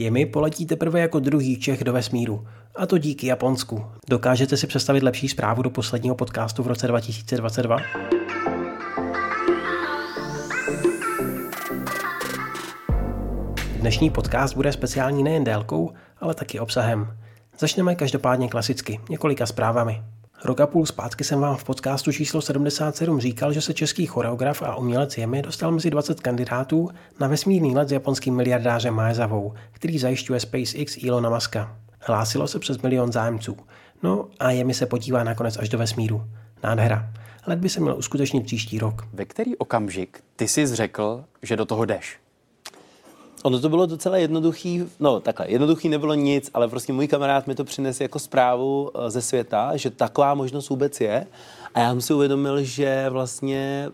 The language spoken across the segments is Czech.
Jemi poletí teprve jako druhý Čech do vesmíru. A to díky Japonsku. Dokážete si představit lepší zprávu do posledního podcastu v roce 2022? Dnešní podcast bude speciální nejen délkou, ale taky obsahem. Začneme každopádně klasicky, několika zprávami. Rok a půl zpátky jsem vám v podcastu číslo 77 říkal, že se český choreograf a umělec Jemi dostal mezi 20 kandidátů na vesmírný let s japonským miliardářem Maezavou, který zajišťuje SpaceX Elona Muska. Hlásilo se přes milion zájemců. No a Jemi se podívá nakonec až do vesmíru. Nádhera. Let by se měl uskutečnit příští rok. Ve který okamžik ty jsi řekl, že do toho jdeš? Ono to bylo docela jednoduchý, no takhle, jednoduchý nebylo nic, ale prostě můj kamarád mi to přinesl jako zprávu eh, ze světa, že taková možnost vůbec je. A já jsem si uvědomil, že vlastně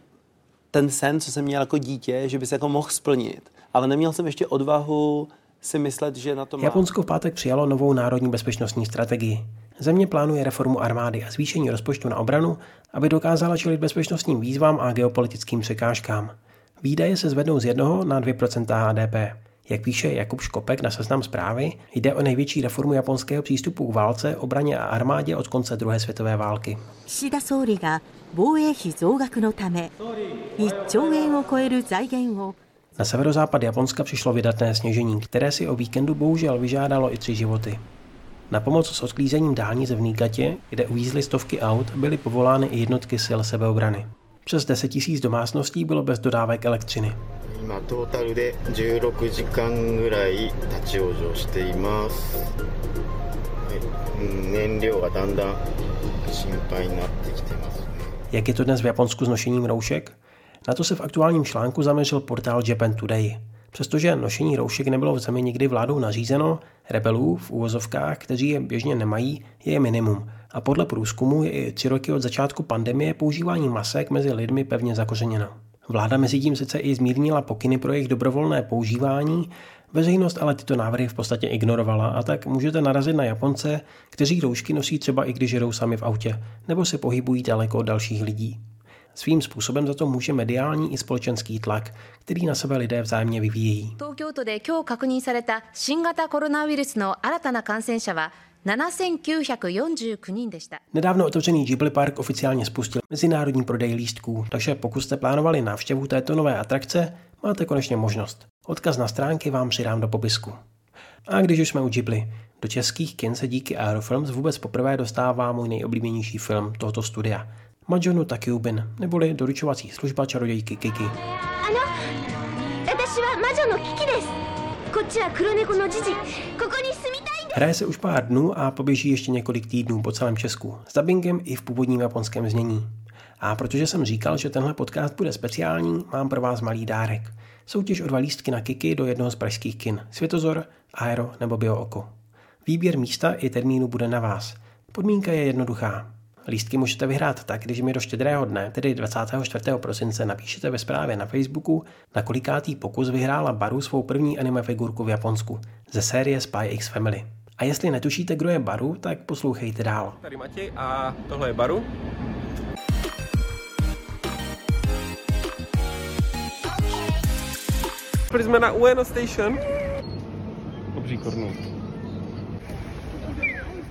ten sen, co jsem měl jako dítě, že by se jako mohl splnit. Ale neměl jsem ještě odvahu si myslet, že na to má. Japonsko v pátek přijalo novou národní bezpečnostní strategii. Země plánuje reformu armády a zvýšení rozpočtu na obranu, aby dokázala čelit bezpečnostním výzvám a geopolitickým překážkám. Výdaje se zvednou z 1 na 2% HDP. Jak píše Jakub Škopek na seznam zprávy, jde o největší reformu japonského přístupu k válce, obraně a armádě od konce druhé světové války. Na severozápad Japonska přišlo vydatné sněžení, které si o víkendu bohužel vyžádalo i tři životy. Na pomoc s odklízením dálnic v Nígatě, kde uvízly stovky aut, byly povolány i jednotky sil sebeobrany. Přes 10 tisíc domácností bylo bez dodávek elektřiny. 今トータルで16時間ぐらい立ち往生しています燃料がだんだん心配になってきてますね Jak je to dnes v Japonsku s nošením roušek? Na to se v aktuálním článku zaměřil portál Japan Today. Přestože nošení roušek nebylo v zemi nikdy vládou nařízeno, rebelů v úvozovkách, kteří je běžně nemají, je minimum. a podle průzkumu je i tři roky od začátku pandemie používání masek mezi lidmi pevně zakořeněno. Vláda mezi tím sice i zmírnila pokyny pro jejich dobrovolné používání, veřejnost ale tyto návrhy v podstatě ignorovala a tak můžete narazit na Japonce, kteří roušky nosí třeba i když jedou sami v autě, nebo se pohybují daleko od dalších lidí. Svým způsobem za to může mediální i společenský tlak, který na sebe lidé vzájemně vyvíjejí. Nedávno otevřený Ghibli Park oficiálně spustil mezinárodní prodej lístků, takže pokud jste plánovali návštěvu této nové atrakce, máte konečně možnost. Odkaz na stránky vám přidám do popisku. A když už jsme u Ghibli, do českých kin se díky Aerofilms vůbec poprvé dostává můj nejoblíbenější film tohoto studia. Majonu Takyubin, neboli doručovací služba čarodějky Kiki. Ano, 私は魔女のキキです。こっちは黒猫のジジ。ここに住みたい Hraje se už pár dnů a poběží ještě několik týdnů po celém Česku. S dubbingem i v původním japonském znění. A protože jsem říkal, že tenhle podcast bude speciální, mám pro vás malý dárek. Soutěž o dva lístky na Kiki do jednoho z pražských kin. Světozor, Aero nebo Bio Oko. Výběr místa i termínu bude na vás. Podmínka je jednoduchá. Lístky můžete vyhrát tak, když mi do štědrého dne, tedy 24. prosince, napíšete ve zprávě na Facebooku, na kolikátý pokus vyhrála Baru svou první anime figurku v Japonsku ze série Spy X Family. A jestli netušíte, kdo je Baru, tak poslouchejte dál. Tady Matěj a tohle je Baru. Byli jsme na Ueno Station. Dobří kornu.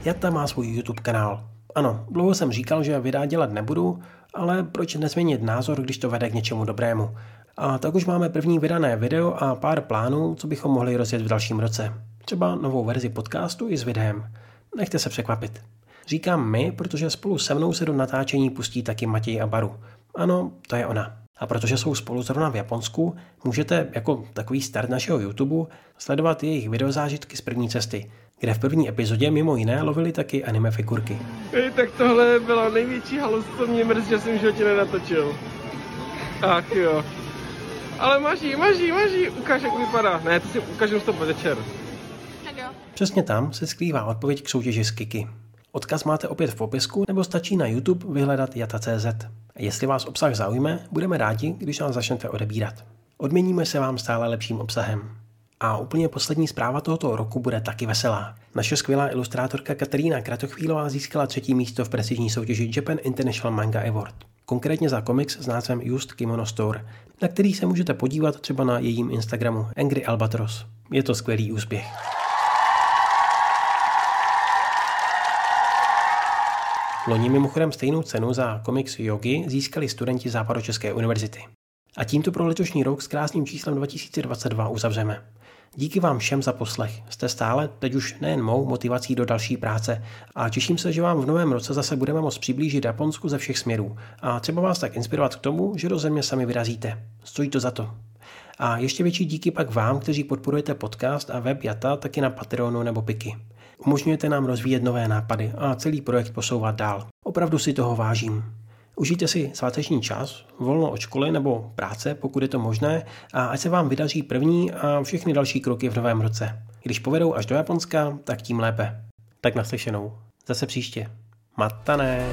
Jata má svůj YouTube kanál. Ano, dlouho jsem říkal, že videa dělat nebudu, ale proč nezměnit názor, když to vede k něčemu dobrému. A tak už máme první vydané video a pár plánů, co bychom mohli rozjet v dalším roce. Třeba novou verzi podcastu i s videem. Nechte se překvapit. Říkám my, protože spolu se mnou se do natáčení pustí taky Matěj a Baru. Ano, to je ona. A protože jsou spolu zrovna v Japonsku, můžete jako takový start našeho YouTube sledovat jejich videozážitky z první cesty, kde v první epizodě mimo jiné lovili taky anime figurky. Ej, tak tohle byla největší halus, co mě mrzí, že jsem životě nenatočil. Ach jo. Ale maží, maží, maží, ukáž, jak vypadá. Ne, to si ukážu to večer. Přesně tam se skrývá odpověď k soutěži z Kiki. Odkaz máte opět v popisku nebo stačí na YouTube vyhledat jata.cz. Jestli vás obsah zaujme, budeme rádi, když nás začnete odebírat. Odměníme se vám stále lepším obsahem. A úplně poslední zpráva tohoto roku bude taky veselá. Naše skvělá ilustrátorka Katarína Kratochvílová získala třetí místo v prestižní soutěži Japan International Manga Award. Konkrétně za komiks s názvem Just Kimono Store, na který se můžete podívat třeba na jejím Instagramu Angry Albatros. Je to skvělý úspěch. Loni mimochodem stejnou cenu za komiks Yogi získali studenti Západočeské univerzity. A tímto pro letošní rok s krásným číslem 2022 uzavřeme. Díky vám všem za poslech. Jste stále, teď už nejen mou, motivací do další práce a těším se, že vám v novém roce zase budeme moct přiblížit Japonsku ze všech směrů a třeba vás tak inspirovat k tomu, že do země sami vyrazíte. Stojí to za to. A ještě větší díky pak vám, kteří podporujete podcast a web Jata taky na Patreonu nebo Piky. Umožňujete nám rozvíjet nové nápady a celý projekt posouvat dál. Opravdu si toho vážím. Užijte si sváteční čas, volno od školy nebo práce, pokud je to možné, a ať se vám vydaří první a všechny další kroky v novém roce. Když povedou až do Japonska, tak tím lépe. Tak naslyšenou. Zase příště. Matané.